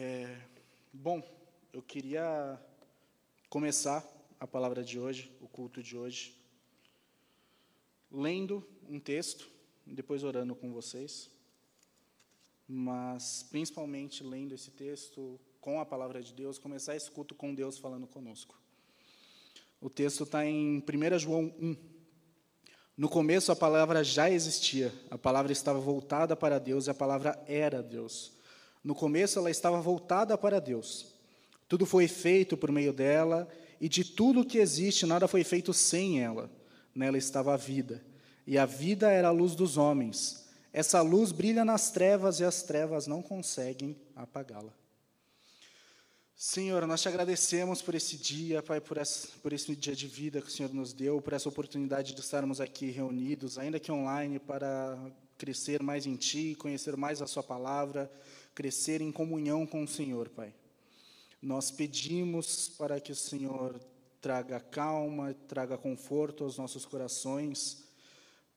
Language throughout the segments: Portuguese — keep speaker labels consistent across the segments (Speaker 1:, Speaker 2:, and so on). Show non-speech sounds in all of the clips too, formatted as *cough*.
Speaker 1: É, bom, eu queria começar a palavra de hoje, o culto de hoje, lendo um texto, depois orando com vocês, mas principalmente lendo esse texto com a palavra de Deus, começar esse culto com Deus falando conosco. O texto está em 1 João 1. No começo a palavra já existia, a palavra estava voltada para Deus e a palavra era Deus. No começo ela estava voltada para Deus. Tudo foi feito por meio dela e de tudo que existe nada foi feito sem ela. Nela estava a vida, e a vida era a luz dos homens. Essa luz brilha nas trevas e as trevas não conseguem apagá-la. Senhor, nós te agradecemos por esse dia, Pai, por esse, por esse dia de vida que o Senhor nos deu, por essa oportunidade de estarmos aqui reunidos, ainda que online, para crescer mais em Ti, conhecer mais a Sua palavra, crescer em comunhão com o Senhor, Pai. Nós pedimos para que o Senhor traga calma, traga conforto aos nossos corações,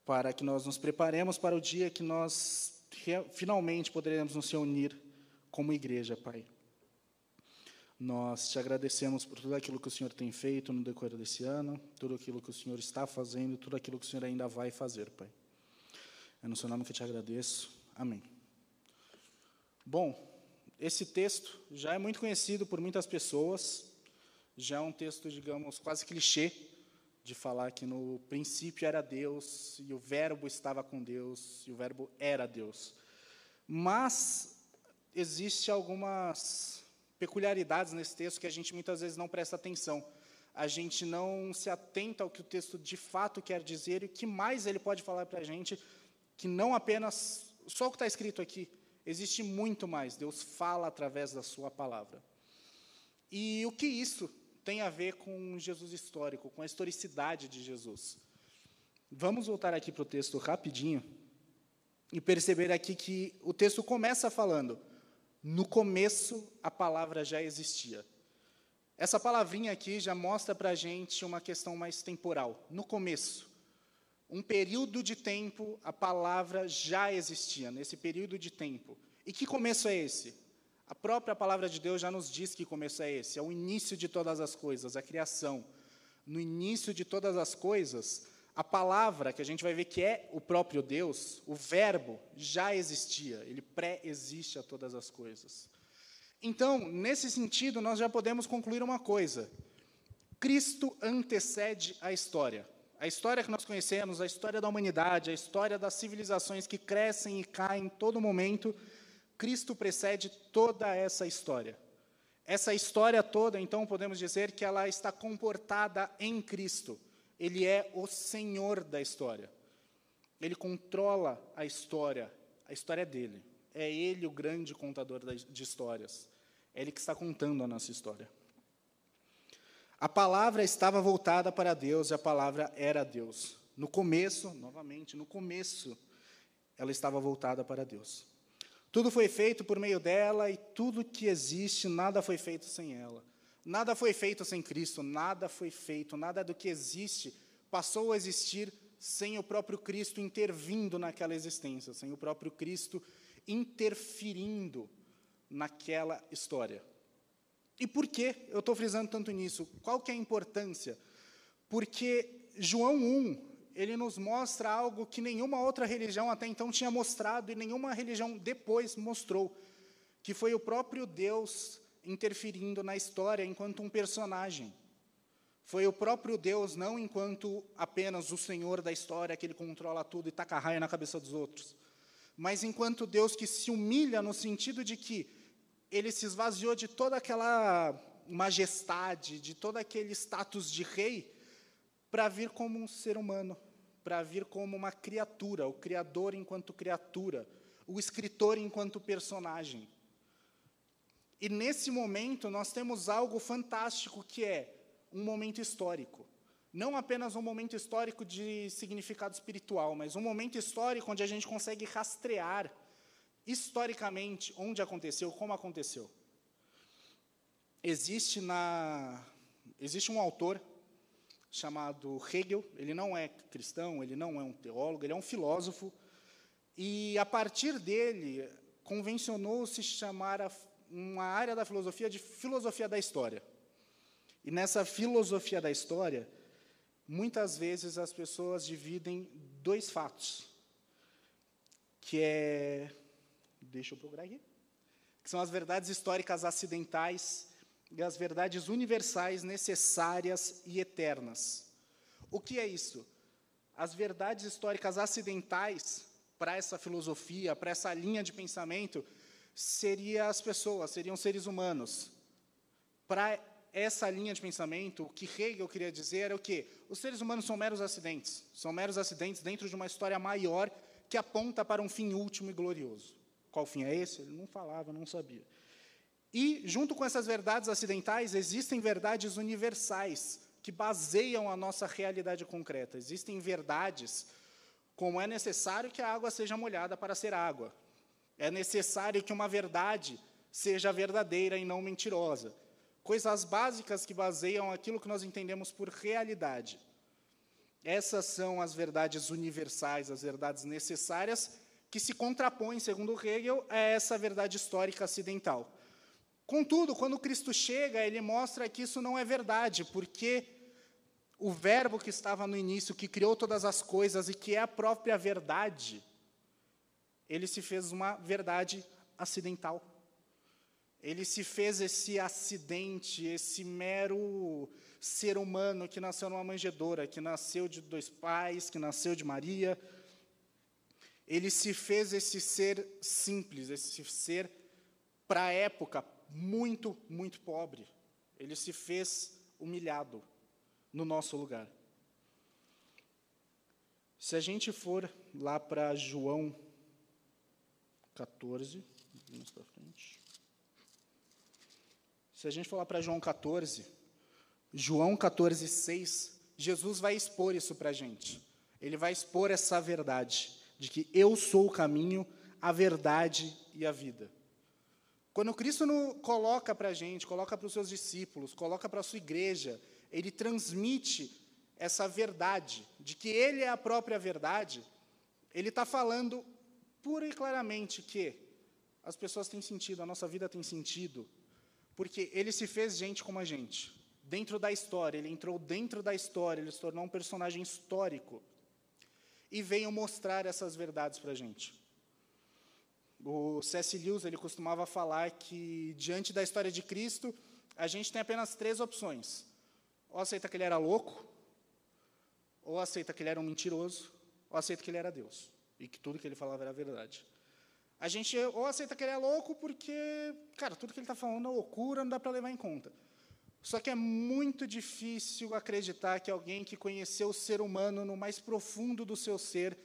Speaker 1: para que nós nos preparemos para o dia que nós finalmente poderemos nos reunir como igreja, Pai. Nós te agradecemos por tudo aquilo que o Senhor tem feito no decorrer desse ano, tudo aquilo que o Senhor está fazendo, tudo aquilo que o Senhor ainda vai fazer, Pai. É no seu nome que eu te agradeço. Amém. Bom, esse texto já é muito conhecido por muitas pessoas, já é um texto, digamos, quase clichê, de falar que no princípio era Deus, e o Verbo estava com Deus, e o Verbo era Deus. Mas existe algumas peculiaridades nesse texto que a gente muitas vezes não presta atenção. A gente não se atenta ao que o texto de fato quer dizer e o que mais ele pode falar para a gente, que não apenas só o que está escrito aqui. Existe muito mais. Deus fala através da sua palavra. E o que isso tem a ver com Jesus histórico, com a historicidade de Jesus? Vamos voltar aqui para o texto rapidinho e perceber aqui que o texto começa falando no começo, a palavra já existia. Essa palavrinha aqui já mostra para a gente uma questão mais temporal. No começo, um período de tempo, a palavra já existia, nesse período de tempo. E que começo é esse? A própria palavra de Deus já nos diz que começo é esse: é o início de todas as coisas, a criação. No início de todas as coisas, a palavra, que a gente vai ver que é o próprio Deus, o Verbo, já existia, ele pré-existe a todas as coisas. Então, nesse sentido, nós já podemos concluir uma coisa: Cristo antecede a história. A história que nós conhecemos, a história da humanidade, a história das civilizações que crescem e caem em todo momento, Cristo precede toda essa história. Essa história toda, então, podemos dizer que ela está comportada em Cristo. Ele é o Senhor da história. Ele controla a história. A história é dele. É ele o grande contador de histórias. É ele que está contando a nossa história. A palavra estava voltada para Deus e a palavra era Deus. No começo, novamente, no começo, ela estava voltada para Deus. Tudo foi feito por meio dela e tudo que existe, nada foi feito sem ela. Nada foi feito sem Cristo, nada foi feito, nada do que existe passou a existir sem o próprio Cristo intervindo naquela existência, sem o próprio Cristo interferindo naquela história. E por que eu estou frisando tanto nisso? Qual que é a importância? Porque João 1, ele nos mostra algo que nenhuma outra religião até então tinha mostrado e nenhuma religião depois mostrou, que foi o próprio Deus interferindo na história enquanto um personagem. Foi o próprio Deus, não enquanto apenas o Senhor da história, que ele controla tudo e taca raio na cabeça dos outros, mas enquanto Deus que se humilha no sentido de que ele se esvaziou de toda aquela majestade, de todo aquele status de rei, para vir como um ser humano, para vir como uma criatura, o Criador enquanto criatura, o escritor enquanto personagem. E nesse momento nós temos algo fantástico que é um momento histórico. Não apenas um momento histórico de significado espiritual, mas um momento histórico onde a gente consegue rastrear historicamente onde aconteceu, como aconteceu. Existe na existe um autor chamado Hegel, ele não é cristão, ele não é um teólogo, ele é um filósofo, e a partir dele convencionou-se chamar a uma área da filosofia de filosofia da história. E nessa filosofia da história, muitas vezes as pessoas dividem dois fatos, que é, deixa eu procurar aqui, que são as verdades históricas acidentais e as verdades universais necessárias e eternas. O que é isso? As verdades históricas acidentais para essa filosofia, para essa linha de pensamento, seria as pessoas, seriam seres humanos. Para essa linha de pensamento, o que Hegel queria dizer era o quê? Os seres humanos são meros acidentes, são meros acidentes dentro de uma história maior que aponta para um fim último e glorioso. Qual fim é esse? Ele não falava, não sabia. E, junto com essas verdades acidentais, existem verdades universais que baseiam a nossa realidade concreta. Existem verdades como é necessário que a água seja molhada para ser água. É necessário que uma verdade seja verdadeira e não mentirosa. Coisas básicas que baseiam aquilo que nós entendemos por realidade. Essas são as verdades universais, as verdades necessárias, que se contrapõem, segundo Hegel, a essa verdade histórica acidental. Contudo, quando Cristo chega, ele mostra que isso não é verdade, porque o Verbo que estava no início, que criou todas as coisas e que é a própria verdade, ele se fez uma verdade acidental. Ele se fez esse acidente, esse mero ser humano que nasceu numa manjedoura, que nasceu de dois pais, que nasceu de Maria. Ele se fez esse ser simples, esse ser, para a época, muito, muito pobre. Ele se fez humilhado no nosso lugar. Se a gente for lá para João 14, vamos para frente. Se a gente for lá para João 14, João 14, 6, Jesus vai expor isso para a gente. Ele vai expor essa verdade, de que eu sou o caminho, a verdade e a vida. Quando Cristo coloca para a gente, coloca para os seus discípulos, coloca para a sua igreja, ele transmite essa verdade, de que ele é a própria verdade, ele está falando pura e claramente que as pessoas têm sentido, a nossa vida tem sentido, porque ele se fez gente como a gente, dentro da história, ele entrou dentro da história, ele se tornou um personagem histórico e veio mostrar essas verdades para a gente. O C.S. Lewis ele costumava falar que diante da história de Cristo a gente tem apenas três opções: ou aceita que ele era louco, ou aceita que ele era um mentiroso, ou aceita que ele era Deus e que tudo que ele falava era verdade. A gente ou aceita que ele é louco porque, cara, tudo que ele está falando é loucura, não dá para levar em conta. Só que é muito difícil acreditar que alguém que conheceu o ser humano no mais profundo do seu ser,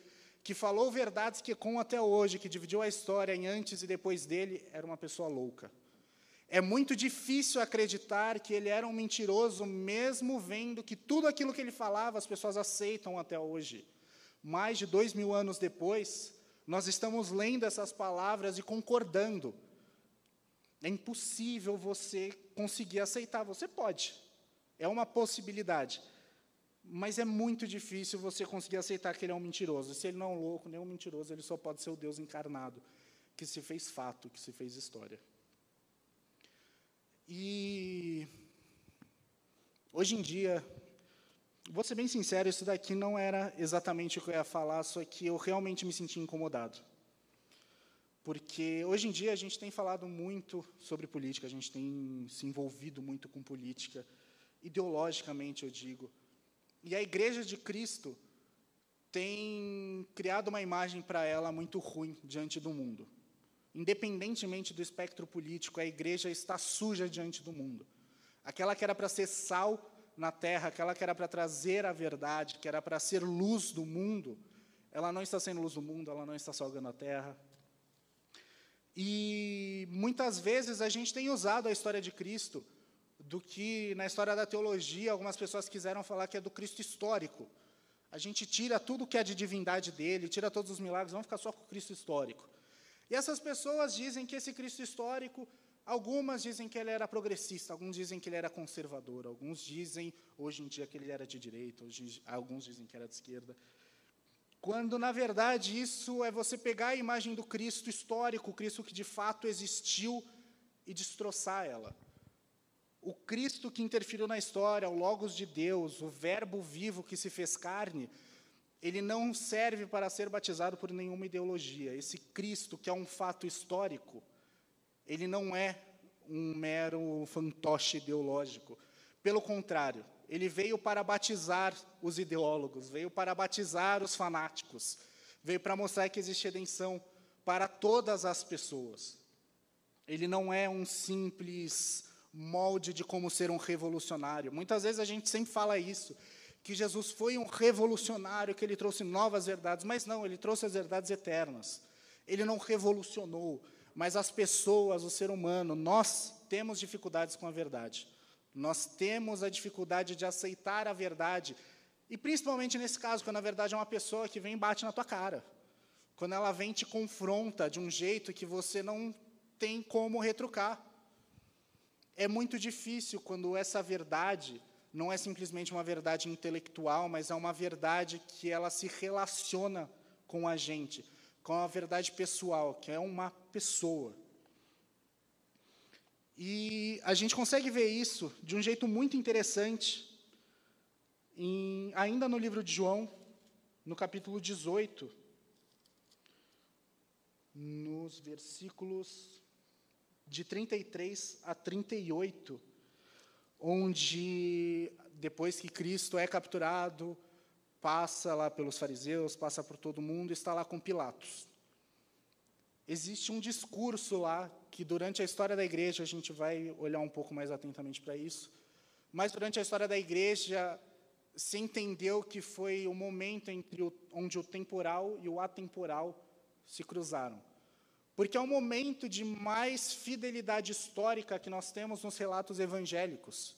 Speaker 1: que falou verdades que com até hoje, que dividiu a história em antes e depois dele, era uma pessoa louca. É muito difícil acreditar que ele era um mentiroso, mesmo vendo que tudo aquilo que ele falava as pessoas aceitam até hoje. Mais de dois mil anos depois, nós estamos lendo essas palavras e concordando. É impossível você conseguir aceitar. Você pode, é uma possibilidade. Mas é muito difícil você conseguir aceitar que ele é um mentiroso. Se ele não é um louco, nem um mentiroso, ele só pode ser o Deus encarnado, que se fez fato, que se fez história. E hoje em dia, vou ser bem sincero, isso daqui não era exatamente o que eu ia falar, só que eu realmente me senti incomodado. Porque hoje em dia a gente tem falado muito sobre política, a gente tem se envolvido muito com política, ideologicamente eu digo. E a Igreja de Cristo tem criado uma imagem para ela muito ruim diante do mundo. Independentemente do espectro político, a igreja está suja diante do mundo. Aquela que era para ser sal na terra, aquela que era para trazer a verdade, que era para ser luz do mundo, ela não está sendo luz do mundo, ela não está salgando a terra. E muitas vezes a gente tem usado a história de Cristo do que na história da teologia algumas pessoas quiseram falar que é do Cristo histórico. A gente tira tudo que é de divindade dele, tira todos os milagres, vamos ficar só com o Cristo histórico. E essas pessoas dizem que esse Cristo histórico, algumas dizem que ele era progressista, alguns dizem que ele era conservador, alguns dizem hoje em dia que ele era de direita, hoje, alguns dizem que era de esquerda. Quando, na verdade, isso é você pegar a imagem do Cristo histórico, o Cristo que de fato existiu e destroçar ela. O Cristo que interferiu na história, o Logos de Deus, o Verbo vivo que se fez carne, ele não serve para ser batizado por nenhuma ideologia. Esse Cristo, que é um fato histórico, ele não é um mero fantoche ideológico. Pelo contrário, ele veio para batizar os ideólogos, veio para batizar os fanáticos, veio para mostrar que existe redenção para todas as pessoas. Ele não é um simples molde de como ser um revolucionário. Muitas vezes a gente sempre fala isso, que Jesus foi um revolucionário, que ele trouxe novas verdades, mas não, ele trouxe as verdades eternas. Ele não revolucionou, mas as pessoas, o ser humano, nós temos dificuldades com a verdade. Nós temos a dificuldade de aceitar a verdade. E principalmente nesse caso, quando a verdade é uma pessoa que vem e bate na tua cara. Quando ela vem e te confronta de um jeito que você não tem como retrucar. É muito difícil quando essa verdade não é simplesmente uma verdade intelectual, mas é uma verdade que ela se relaciona com a gente, com a verdade pessoal, que é uma pessoa. E a gente consegue ver isso de um jeito muito interessante, em, ainda no livro de João, no capítulo 18, nos versículos de 33 a 38, onde, depois que Cristo é capturado, passa lá pelos fariseus, passa por todo mundo, está lá com Pilatos. Existe um discurso lá que durante a história da igreja a gente vai olhar um pouco mais atentamente para isso, mas durante a história da igreja se entendeu que foi o momento entre o, onde o temporal e o atemporal se cruzaram. Porque é o momento de mais fidelidade histórica que nós temos nos relatos evangélicos,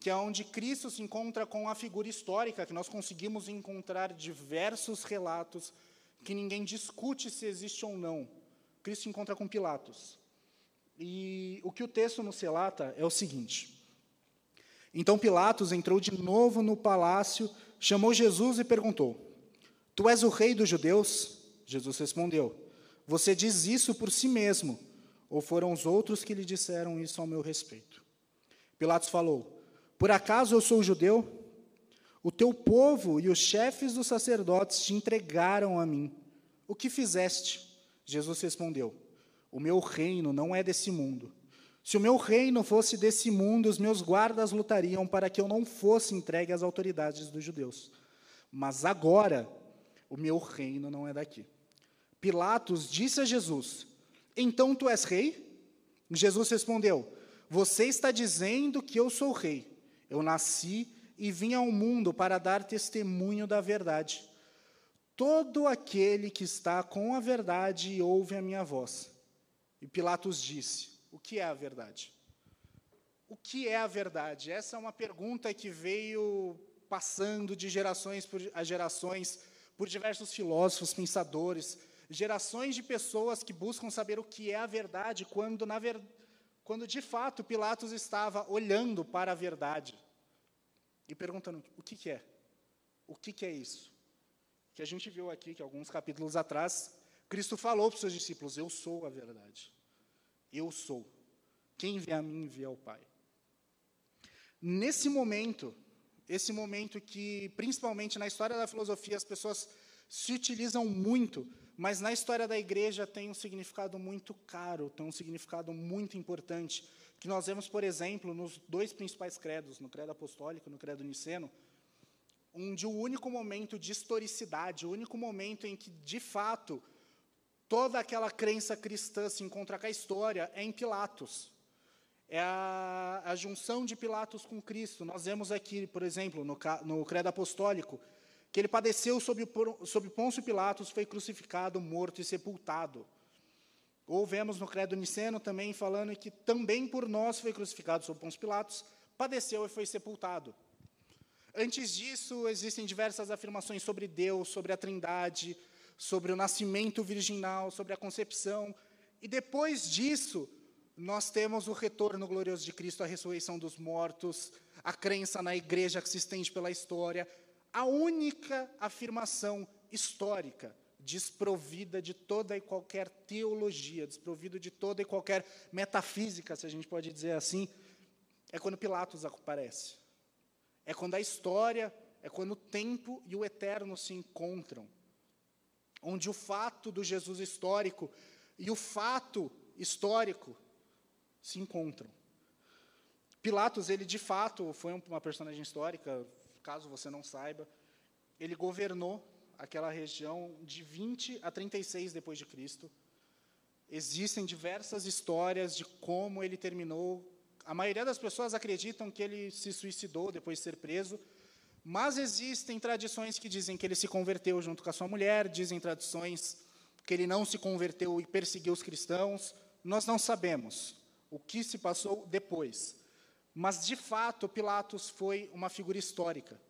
Speaker 1: que é onde Cristo se encontra com a figura histórica, que nós conseguimos encontrar diversos relatos que ninguém discute se existe ou não. Cristo encontra com Pilatos. E o que o texto nos relata é o seguinte: Então Pilatos entrou de novo no palácio, chamou Jesus e perguntou: Tu és o rei dos judeus? Jesus respondeu: Você diz isso por si mesmo, ou foram os outros que lhe disseram isso ao meu respeito? Pilatos falou: Por acaso eu sou judeu? O teu povo e os chefes dos sacerdotes te entregaram a mim. O que fizeste? Jesus respondeu: O meu reino não é desse mundo. Se o meu reino fosse desse mundo, os meus guardas lutariam para que eu não fosse entregue às autoridades dos judeus. Mas agora, o meu reino não é daqui. Pilatos disse a Jesus: Então tu és rei? Jesus respondeu: Você está dizendo que eu sou rei. Eu nasci e vim ao mundo para dar testemunho da verdade. Todo aquele que está com a verdade ouve a minha voz. E Pilatos disse: O que é a verdade? O que é a verdade? Essa é uma pergunta que veio passando de gerações a gerações por diversos filósofos, pensadores, gerações de pessoas que buscam saber o que é a verdade, quando, na ver... quando de fato Pilatos estava olhando para a verdade e perguntando: o que, que é? O que, que é isso? que a gente viu aqui, que alguns capítulos atrás, Cristo falou para os seus discípulos: Eu sou a verdade. Eu sou. Quem vê a mim vê ao Pai. Nesse momento, esse momento que, principalmente na história da filosofia, as pessoas se utilizam muito, mas na história da igreja tem um significado muito caro, tem um significado muito importante, que nós vemos, por exemplo, nos dois principais credos, no credo apostólico e no credo niceno, onde o único momento de historicidade, o único momento em que, de fato, toda aquela crença cristã se encontra com a história é em Pilatos. É a, a junção de Pilatos com Cristo. Nós vemos aqui, por exemplo, no, no Credo Apostólico, que ele padeceu sob, sob Pôncio Pilatos, foi crucificado, morto e sepultado. Ou vemos no Credo Niceno também falando que também por nós foi crucificado sob Pôncio Pilatos, padeceu e foi sepultado. Antes disso, existem diversas afirmações sobre Deus, sobre a Trindade, sobre o nascimento virginal, sobre a concepção. E depois disso, nós temos o retorno glorioso de Cristo, a ressurreição dos mortos, a crença na igreja que se estende pela história. A única afirmação histórica desprovida de toda e qualquer teologia, desprovida de toda e qualquer metafísica, se a gente pode dizer assim, é quando Pilatos aparece. É quando a história, é quando o tempo e o eterno se encontram. Onde o fato do Jesus histórico e o fato histórico se encontram. Pilatos, ele de fato foi uma personagem histórica, caso você não saiba, ele governou aquela região de 20 a 36 depois de Cristo. Existem diversas histórias de como ele terminou. A maioria das pessoas acreditam que ele se suicidou depois de ser preso, mas existem tradições que dizem que ele se converteu junto com a sua mulher, dizem tradições que ele não se converteu e perseguiu os cristãos. Nós não sabemos o que se passou depois. Mas, de fato, Pilatos foi uma figura histórica.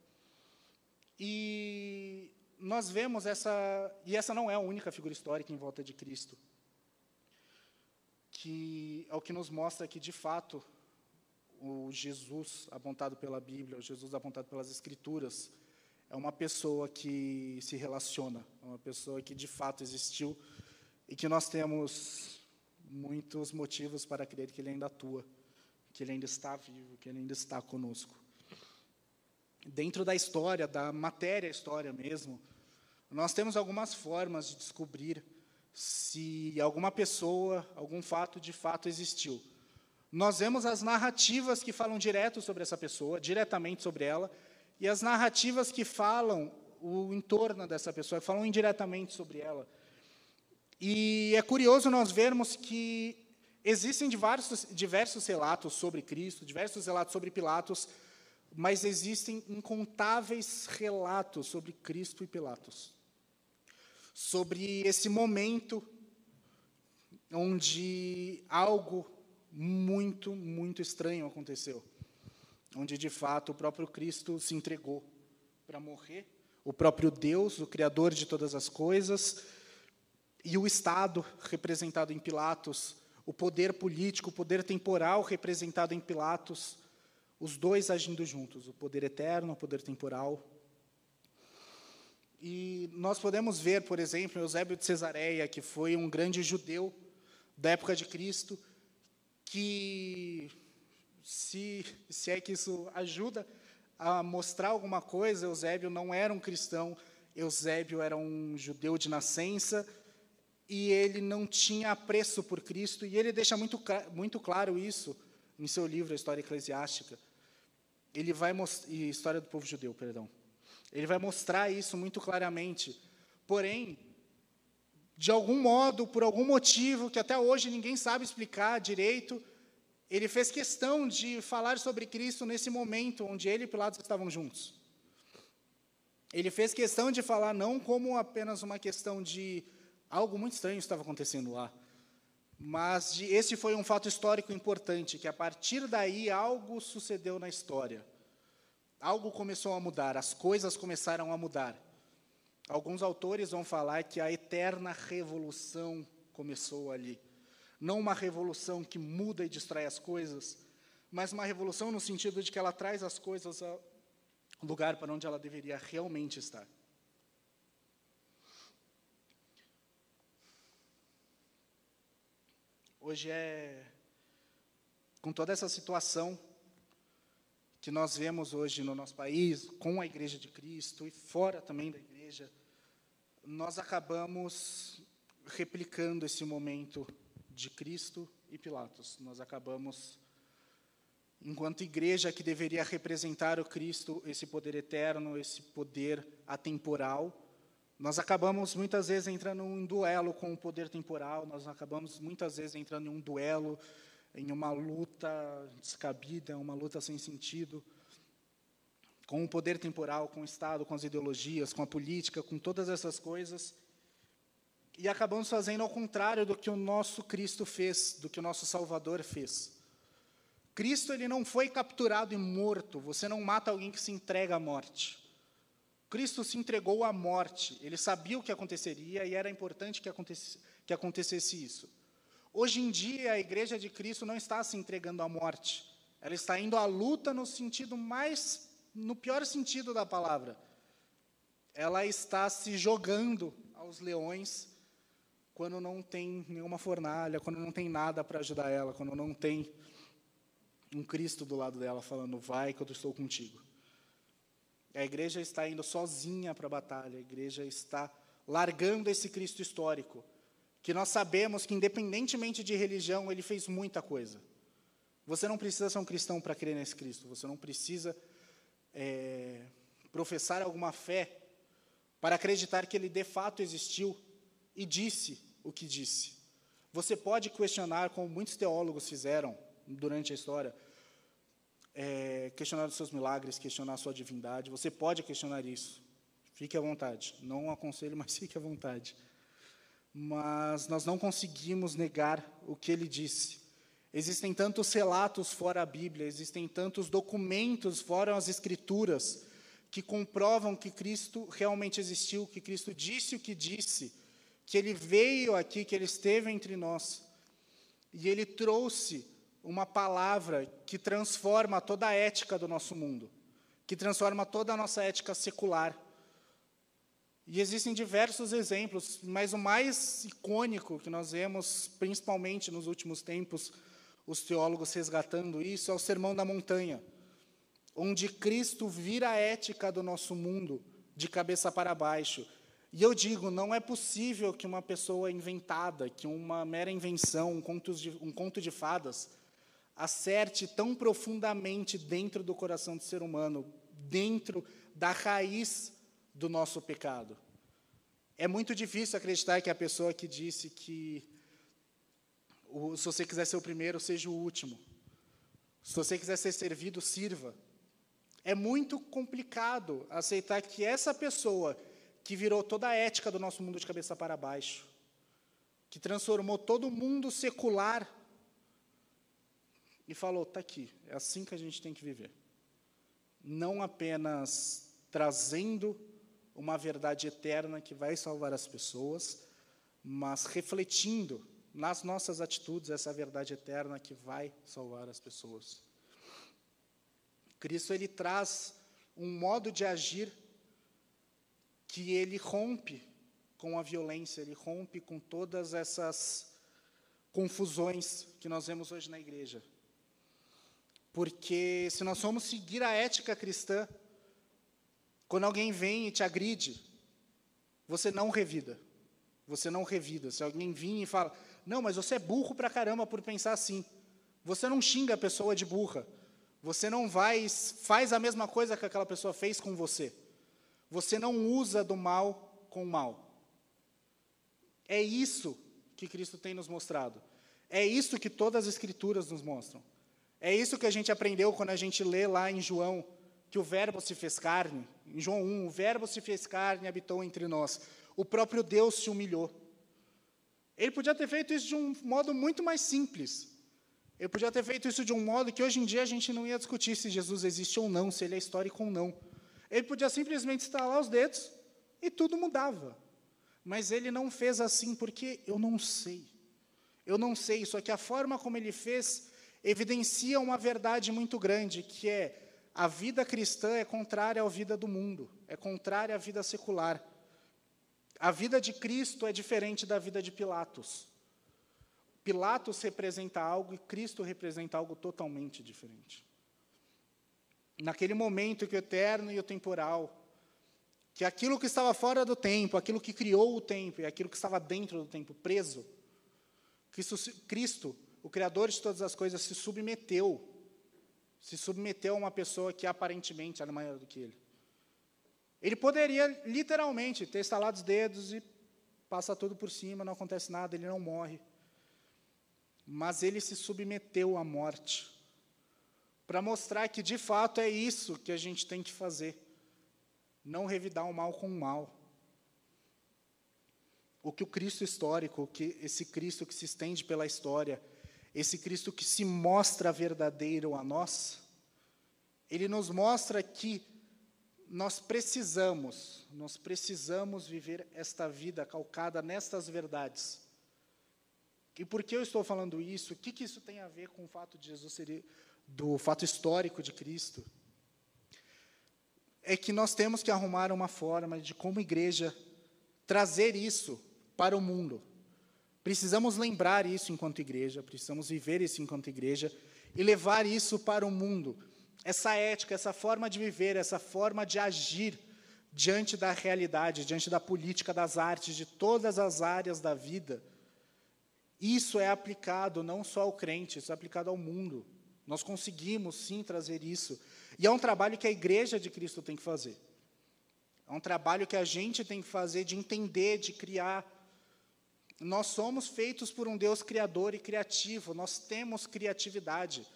Speaker 1: E nós vemos essa, e essa não é a única figura histórica em volta de Cristo, que é o que nos mostra que, de fato, o Jesus apontado pela Bíblia, o Jesus apontado pelas Escrituras, é uma pessoa que se relaciona, é uma pessoa que de fato existiu e que nós temos muitos motivos para crer que ele ainda atua, que ele ainda está vivo, que ele ainda está conosco dentro da história, da matéria história mesmo, nós temos algumas formas de descobrir se alguma pessoa, algum fato de fato existiu. Nós vemos as narrativas que falam direto sobre essa pessoa, diretamente sobre ela, e as narrativas que falam o entorno dessa pessoa, falam indiretamente sobre ela. E é curioso nós vermos que existem diversos, diversos relatos sobre Cristo, diversos relatos sobre Pilatos, mas existem incontáveis relatos sobre Cristo e Pilatos. Sobre esse momento onde algo muito, muito estranho aconteceu. Onde, de fato, o próprio Cristo se entregou para morrer, o próprio Deus, o Criador de todas as coisas, e o Estado, representado em Pilatos, o poder político, o poder temporal, representado em Pilatos, os dois agindo juntos, o poder eterno, o poder temporal. E nós podemos ver, por exemplo, Eusébio de Cesareia, que foi um grande judeu da época de Cristo, que, se, se é que isso ajuda a mostrar alguma coisa, Eusébio não era um cristão, Eusébio era um judeu de nascença, e ele não tinha apreço por Cristo, e ele deixa muito, muito claro isso em seu livro, A História Eclesiástica ele vai mostrar, história do povo judeu, perdão. Ele vai mostrar isso muito claramente. Porém, de algum modo, por algum motivo que até hoje ninguém sabe explicar direito, ele fez questão de falar sobre Cristo nesse momento onde ele e Pilatos estavam juntos. Ele fez questão de falar não como apenas uma questão de algo muito estranho estava acontecendo lá, mas de, esse foi um fato histórico importante, que a partir daí algo sucedeu na história. Algo começou a mudar, as coisas começaram a mudar. Alguns autores vão falar que a eterna revolução começou ali. Não uma revolução que muda e destrói as coisas, mas uma revolução no sentido de que ela traz as coisas ao lugar para onde ela deveria realmente estar. Hoje é com toda essa situação que nós vemos hoje no nosso país, com a Igreja de Cristo e fora também da igreja, nós acabamos replicando esse momento de Cristo e Pilatos. Nós acabamos, enquanto igreja que deveria representar o Cristo, esse poder eterno, esse poder atemporal, nós acabamos muitas vezes entrando em um duelo com o poder temporal, nós acabamos muitas vezes entrando em um duelo, em uma luta descabida, uma luta sem sentido, com o poder temporal, com o Estado, com as ideologias, com a política, com todas essas coisas. E acabamos fazendo ao contrário do que o nosso Cristo fez, do que o nosso Salvador fez. Cristo ele não foi capturado e morto, você não mata alguém que se entrega à morte. Cristo se entregou à morte, ele sabia o que aconteceria e era importante que acontecesse, que acontecesse isso. Hoje em dia, a igreja de Cristo não está se entregando à morte, ela está indo à luta no sentido mais, no pior sentido da palavra. Ela está se jogando aos leões quando não tem nenhuma fornalha, quando não tem nada para ajudar ela, quando não tem um Cristo do lado dela falando: vai que eu estou contigo. A igreja está indo sozinha para a batalha, a igreja está largando esse Cristo histórico, que nós sabemos que, independentemente de religião, ele fez muita coisa. Você não precisa ser um cristão para crer nesse Cristo, você não precisa é, professar alguma fé para acreditar que ele de fato existiu e disse o que disse. Você pode questionar, como muitos teólogos fizeram durante a história, é, questionar os seus milagres, questionar a sua divindade. Você pode questionar isso. Fique à vontade. Não aconselho, mas *laughs* fique à vontade. Mas nós não conseguimos negar o que ele disse. Existem tantos relatos fora a Bíblia, existem tantos documentos fora as Escrituras que comprovam que Cristo realmente existiu, que Cristo disse o que disse, que ele veio aqui, que ele esteve entre nós. E ele trouxe uma palavra que transforma toda a ética do nosso mundo, que transforma toda a nossa ética secular. E existem diversos exemplos, mas o mais icônico que nós vemos, principalmente nos últimos tempos, os teólogos resgatando isso, é o Sermão da Montanha onde Cristo vira a ética do nosso mundo de cabeça para baixo. E eu digo, não é possível que uma pessoa inventada, que uma mera invenção, um conto de, um conto de fadas, acerte tão profundamente dentro do coração do ser humano, dentro da raiz do nosso pecado. É muito difícil acreditar que a pessoa que disse que se você quiser ser o primeiro, seja o último. Se você quiser ser servido, sirva. É muito complicado aceitar que essa pessoa que virou toda a ética do nosso mundo de cabeça para baixo, que transformou todo o mundo secular e falou: está aqui, é assim que a gente tem que viver. Não apenas trazendo uma verdade eterna que vai salvar as pessoas, mas refletindo nas nossas atitudes essa verdade eterna que vai salvar as pessoas. Cristo ele traz um modo de agir que ele rompe com a violência, ele rompe com todas essas confusões que nós vemos hoje na igreja. Porque se nós formos seguir a ética cristã, quando alguém vem e te agride, você não revida. Você não revida. Se alguém vir e fala, não, mas você é burro pra caramba por pensar assim. Você não xinga a pessoa de burra. Você não vai, faz a mesma coisa que aquela pessoa fez com você. Você não usa do mal com o mal. É isso que Cristo tem nos mostrado. É isso que todas as Escrituras nos mostram. É isso que a gente aprendeu quando a gente lê lá em João, que o Verbo se fez carne. Em João 1, o Verbo se fez carne e habitou entre nós. O próprio Deus se humilhou. Ele podia ter feito isso de um modo muito mais simples. Eu podia ter feito isso de um modo que hoje em dia a gente não ia discutir se Jesus existe ou não, se ele é histórico ou não. Ele podia simplesmente estalar os dedos e tudo mudava. Mas ele não fez assim porque eu não sei. Eu não sei, só que a forma como ele fez evidencia uma verdade muito grande, que é a vida cristã é contrária à vida do mundo, é contrária à vida secular. A vida de Cristo é diferente da vida de Pilatos. Pilatos representa algo e Cristo representa algo totalmente diferente. Naquele momento que o eterno e o temporal, que aquilo que estava fora do tempo, aquilo que criou o tempo e aquilo que estava dentro do tempo, preso, Cristo, Cristo, o Criador de todas as coisas, se submeteu, se submeteu a uma pessoa que aparentemente era maior do que ele. Ele poderia literalmente ter estalado os dedos e passa tudo por cima, não acontece nada, ele não morre mas ele se submeteu à morte, para mostrar que de fato é isso que a gente tem que fazer, não revidar o mal com o mal. O que o Cristo histórico, que esse Cristo que se estende pela história, esse Cristo que se mostra verdadeiro a nós, ele nos mostra que nós precisamos, nós precisamos viver esta vida calcada nestas verdades e por que eu estou falando isso? O que, que isso tem a ver com o fato de Jesus ser do fato histórico de Cristo? É que nós temos que arrumar uma forma de, como igreja, trazer isso para o mundo. Precisamos lembrar isso enquanto igreja, precisamos viver isso enquanto igreja e levar isso para o mundo. Essa ética, essa forma de viver, essa forma de agir diante da realidade, diante da política, das artes, de todas as áreas da vida. Isso é aplicado não só ao crente, isso é aplicado ao mundo. Nós conseguimos sim trazer isso. E é um trabalho que a igreja de Cristo tem que fazer. É um trabalho que a gente tem que fazer de entender, de criar. Nós somos feitos por um Deus criador e criativo, nós temos criatividade.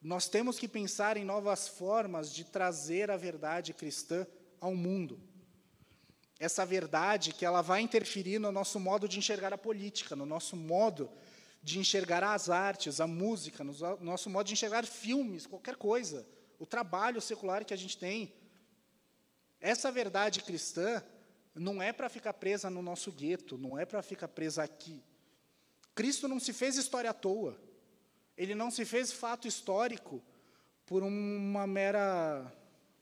Speaker 1: Nós temos que pensar em novas formas de trazer a verdade cristã ao mundo. Essa verdade que ela vai interferir no nosso modo de enxergar a política, no nosso modo de enxergar as artes, a música, no nosso modo de enxergar filmes, qualquer coisa, o trabalho secular que a gente tem. Essa verdade cristã não é para ficar presa no nosso gueto, não é para ficar presa aqui. Cristo não se fez história à toa. Ele não se fez fato histórico por uma mera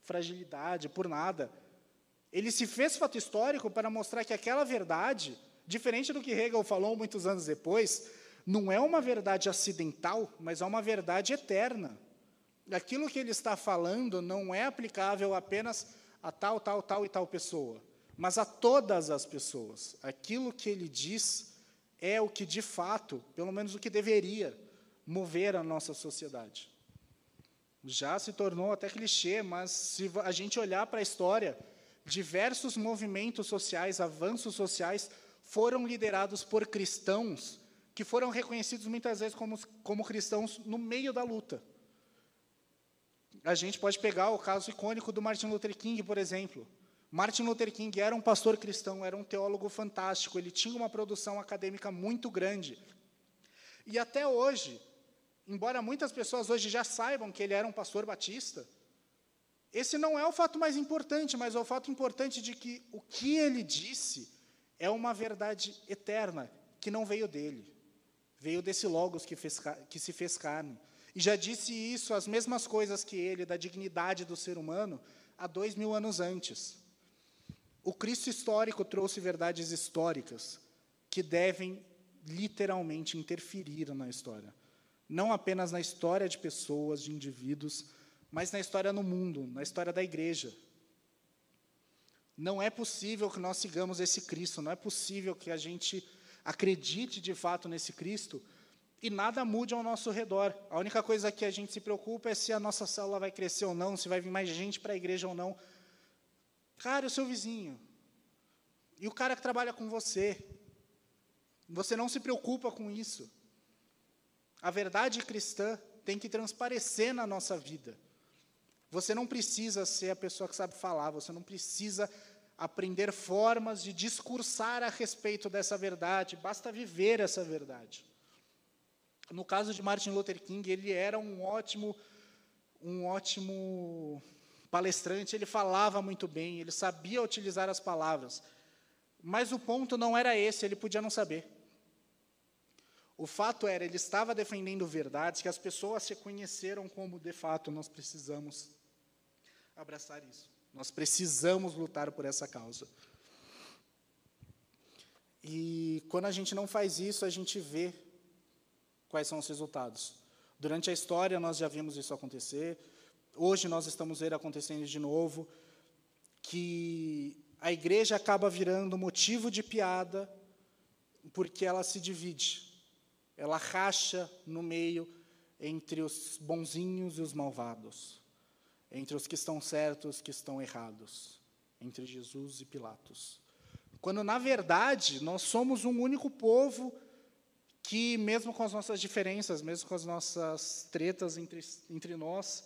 Speaker 1: fragilidade, por nada. Ele se fez fato histórico para mostrar que aquela verdade, diferente do que Hegel falou muitos anos depois, não é uma verdade acidental, mas é uma verdade eterna. Aquilo que ele está falando não é aplicável apenas a tal, tal, tal e tal pessoa, mas a todas as pessoas. Aquilo que ele diz é o que, de fato, pelo menos o que deveria mover a nossa sociedade. Já se tornou até clichê, mas se a gente olhar para a história, diversos movimentos sociais, avanços sociais, foram liderados por cristãos que foram reconhecidos muitas vezes como, como cristãos no meio da luta a gente pode pegar o caso icônico do Martin Luther King, por exemplo. Martin Luther King era um pastor cristão, era um teólogo fantástico, ele tinha uma produção acadêmica muito grande. E até hoje, embora muitas pessoas hoje já saibam que ele era um pastor batista, esse não é o fato mais importante, mas é o fato importante de que o que ele disse é uma verdade eterna, que não veio dele, veio desse Logos que, fez, que se fez carne. E já disse isso, as mesmas coisas que ele, da dignidade do ser humano, há dois mil anos antes. O Cristo histórico trouxe verdades históricas que devem literalmente interferir na história. Não apenas na história de pessoas, de indivíduos, mas na história no mundo, na história da igreja. Não é possível que nós sigamos esse Cristo, não é possível que a gente acredite de fato nesse Cristo e nada mude ao nosso redor. A única coisa que a gente se preocupa é se a nossa célula vai crescer ou não, se vai vir mais gente para a igreja ou não. Cara, o seu vizinho. E o cara que trabalha com você. Você não se preocupa com isso. A verdade cristã tem que transparecer na nossa vida. Você não precisa ser a pessoa que sabe falar, você não precisa aprender formas de discursar a respeito dessa verdade, basta viver essa verdade. No caso de Martin Luther King, ele era um ótimo, um ótimo palestrante, ele falava muito bem, ele sabia utilizar as palavras. Mas o ponto não era esse, ele podia não saber. O fato era, ele estava defendendo verdades que as pessoas se conheceram como, de fato, nós precisamos abraçar isso. Nós precisamos lutar por essa causa. E quando a gente não faz isso, a gente vê quais são os resultados. Durante a história, nós já vimos isso acontecer. Hoje, nós estamos vendo acontecendo de novo que a igreja acaba virando motivo de piada porque ela se divide. Ela racha no meio entre os bonzinhos e os malvados, entre os que estão certos e os que estão errados, entre Jesus e Pilatos. Quando, na verdade, nós somos um único povo que, mesmo com as nossas diferenças, mesmo com as nossas tretas entre, entre nós,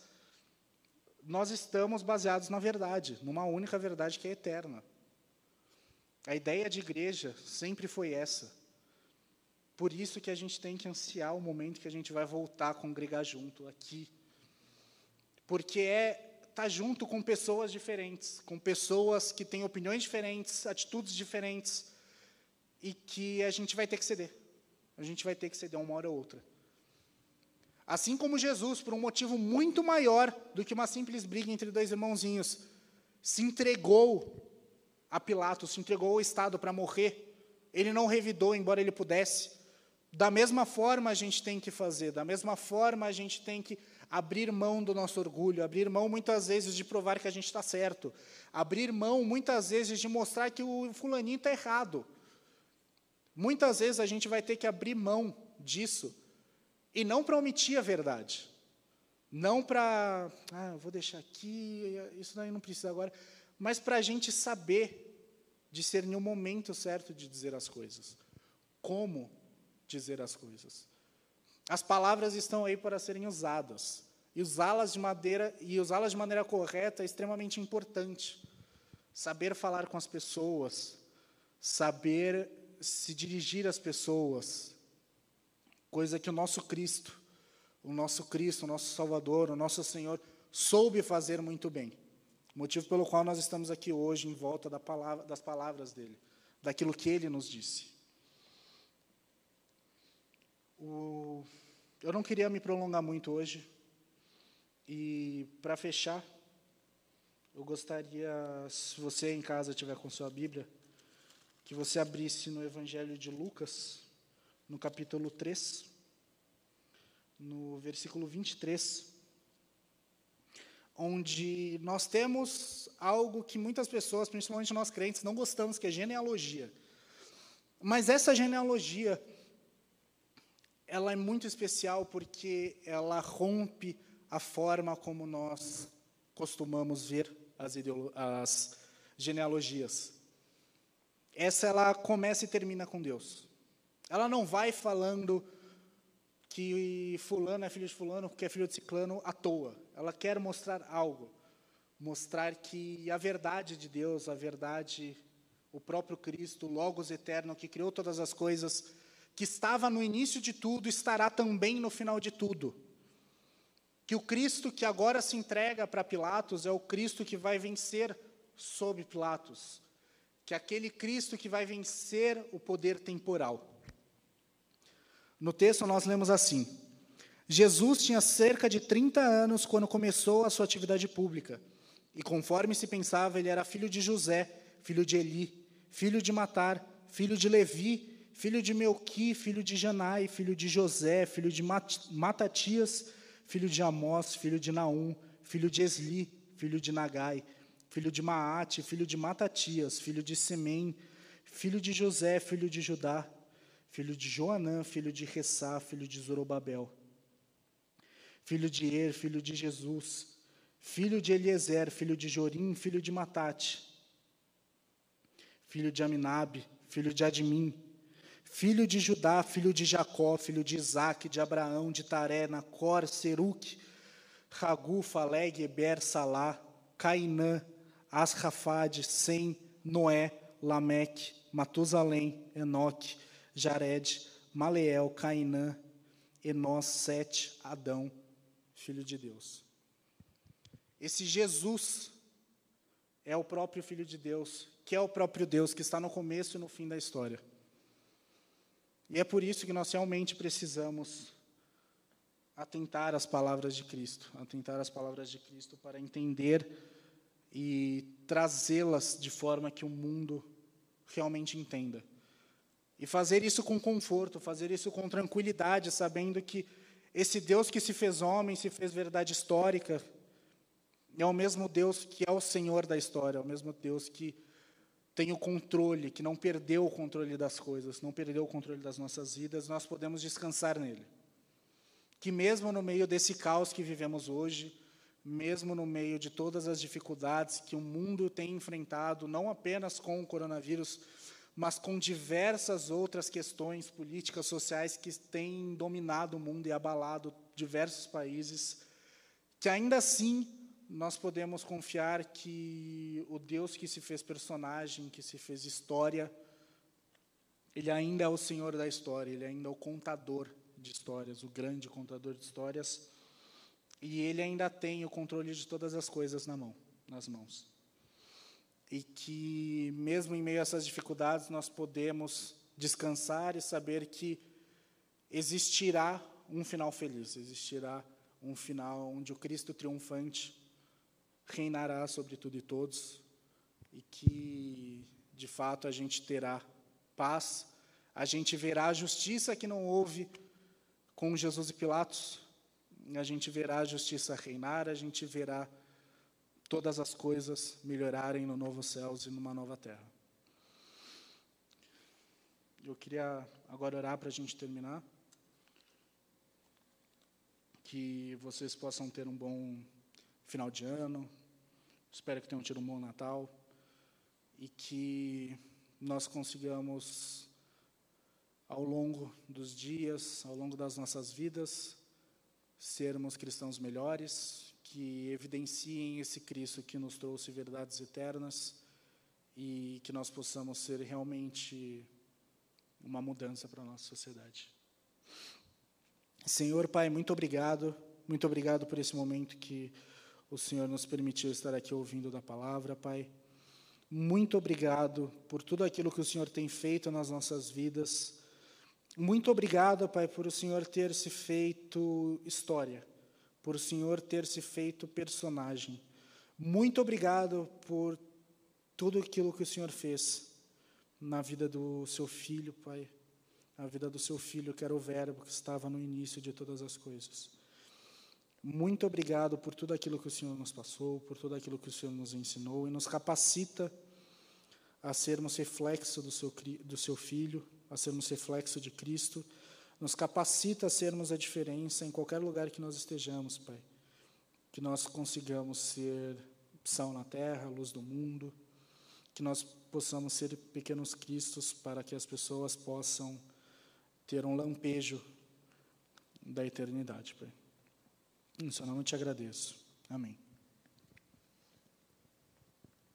Speaker 1: nós estamos baseados na verdade, numa única verdade que é eterna. A ideia de igreja sempre foi essa. Por isso que a gente tem que ansiar o momento que a gente vai voltar a congregar junto aqui. Porque é estar tá junto com pessoas diferentes, com pessoas que têm opiniões diferentes, atitudes diferentes, e que a gente vai ter que ceder. A gente vai ter que ceder uma hora ou outra. Assim como Jesus, por um motivo muito maior do que uma simples briga entre dois irmãozinhos, se entregou a Pilatos, se entregou ao Estado para morrer. Ele não revidou, embora ele pudesse. Da mesma forma a gente tem que fazer, da mesma forma a gente tem que abrir mão do nosso orgulho, abrir mão muitas vezes de provar que a gente está certo, abrir mão muitas vezes de mostrar que o fulaninho está errado. Muitas vezes a gente vai ter que abrir mão disso, e não para omitir a verdade, não para, ah, vou deixar aqui, isso daí não precisa agora, mas para a gente saber discernir o momento certo de dizer as coisas, como dizer as coisas. As palavras estão aí para serem usadas. E usá-las de maneira e usá-las de maneira correta é extremamente importante. Saber falar com as pessoas, saber se dirigir às pessoas, coisa que o nosso Cristo, o nosso Cristo, o nosso Salvador, o nosso Senhor soube fazer muito bem. Motivo pelo qual nós estamos aqui hoje em volta da palavra, das palavras dele, daquilo que ele nos disse. O, eu não queria me prolongar muito hoje. E, para fechar, eu gostaria, se você em casa tiver com sua Bíblia, que você abrisse no Evangelho de Lucas, no capítulo 3, no versículo 23, onde nós temos algo que muitas pessoas, principalmente nós crentes, não gostamos, que é genealogia. Mas essa genealogia, ela é muito especial porque ela rompe a forma como nós costumamos ver as, as genealogias. Essa ela começa e termina com Deus. Ela não vai falando que fulano é filho de fulano, que é filho de ciclano à toa. Ela quer mostrar algo, mostrar que a verdade de Deus, a verdade, o próprio Cristo, Logos eterno que criou todas as coisas, que estava no início de tudo, estará também no final de tudo. Que o Cristo que agora se entrega para Pilatos é o Cristo que vai vencer sobre Pilatos. Que aquele Cristo que vai vencer o poder temporal. No texto nós lemos assim: Jesus tinha cerca de 30 anos quando começou a sua atividade pública. E conforme se pensava, ele era filho de José, filho de Eli, filho de Matar, filho de Levi, filho de Melqui, filho de Janai, filho de José, filho de Matatias, filho de Amós, filho de Naum, filho de Esli, filho de Nagai, filho de Maate, filho de Matatias, filho de Semem, filho de José, filho de Judá, filho de Joanã, filho de Ressá, filho de Zorobabel, filho de Er, filho de Jesus, filho de Eliezer, filho de Jorim, filho de Matate, filho de Aminabe, filho de Admim, filho de Judá, filho de Jacó, filho de Isaac, de Abraão, de Taré, Nacor, Seruque, Ragu, Faleg, Eber, Salá, Cainã, Asrafade, Sem, Noé, Lameque, Matusalém, Enoque, Jared, Maleel, Cainã, Enós, Sete, Adão, filho de Deus. Esse Jesus é o próprio Filho de Deus, que é o próprio Deus, que está no começo e no fim da história. E é por isso que nós realmente precisamos atentar às palavras de Cristo, atentar às palavras de Cristo para entender e trazê-las de forma que o mundo realmente entenda. E fazer isso com conforto, fazer isso com tranquilidade, sabendo que esse Deus que se fez homem, se fez verdade histórica, é o mesmo Deus que é o Senhor da história, é o mesmo Deus que tem o controle, que não perdeu o controle das coisas, não perdeu o controle das nossas vidas, nós podemos descansar nele. Que mesmo no meio desse caos que vivemos hoje, mesmo no meio de todas as dificuldades que o mundo tem enfrentado, não apenas com o coronavírus, mas com diversas outras questões políticas, sociais que têm dominado o mundo e abalado diversos países, que ainda assim nós podemos confiar que o Deus que se fez personagem, que se fez história, ele ainda é o Senhor da história, ele ainda é o contador de histórias, o grande contador de histórias, e ele ainda tem o controle de todas as coisas na mão, nas mãos. E que mesmo em meio a essas dificuldades nós podemos descansar e saber que existirá um final feliz, existirá um final onde o Cristo triunfante reinará sobre tudo e todos, e que de fato, a gente terá paz, a gente verá a justiça que não houve com Jesus e Pilatos, a gente verá a justiça reinar, a gente verá todas as coisas melhorarem no novo céus e numa nova terra. Eu queria agora orar para a gente terminar. Que vocês possam ter um bom final de ano. Espero que tenham tido um bom Natal. E que nós consigamos, ao longo dos dias, ao longo das nossas vidas, sermos cristãos melhores, que evidenciem esse Cristo que nos trouxe verdades eternas e que nós possamos ser realmente uma mudança para a nossa sociedade. Senhor Pai, muito obrigado, muito obrigado por esse momento que o Senhor nos permitiu estar aqui ouvindo da palavra, Pai. Muito obrigado por tudo aquilo que o Senhor tem feito nas nossas vidas. Muito obrigado, Pai, por o Senhor ter se feito história, por o Senhor ter se feito personagem. Muito obrigado por tudo aquilo que o Senhor fez na vida do seu filho, Pai, na vida do seu filho, que era o Verbo que estava no início de todas as coisas. Muito obrigado por tudo aquilo que o Senhor nos passou, por tudo aquilo que o Senhor nos ensinou e nos capacita a sermos reflexo do seu, do seu Filho, a sermos reflexo de Cristo, nos capacita a sermos a diferença em qualquer lugar que nós estejamos, Pai. Que nós consigamos ser sal na terra, luz do mundo, que nós possamos ser pequenos cristos para que as pessoas possam ter um lampejo da eternidade, Pai. Em seu nome eu te agradeço. Amém.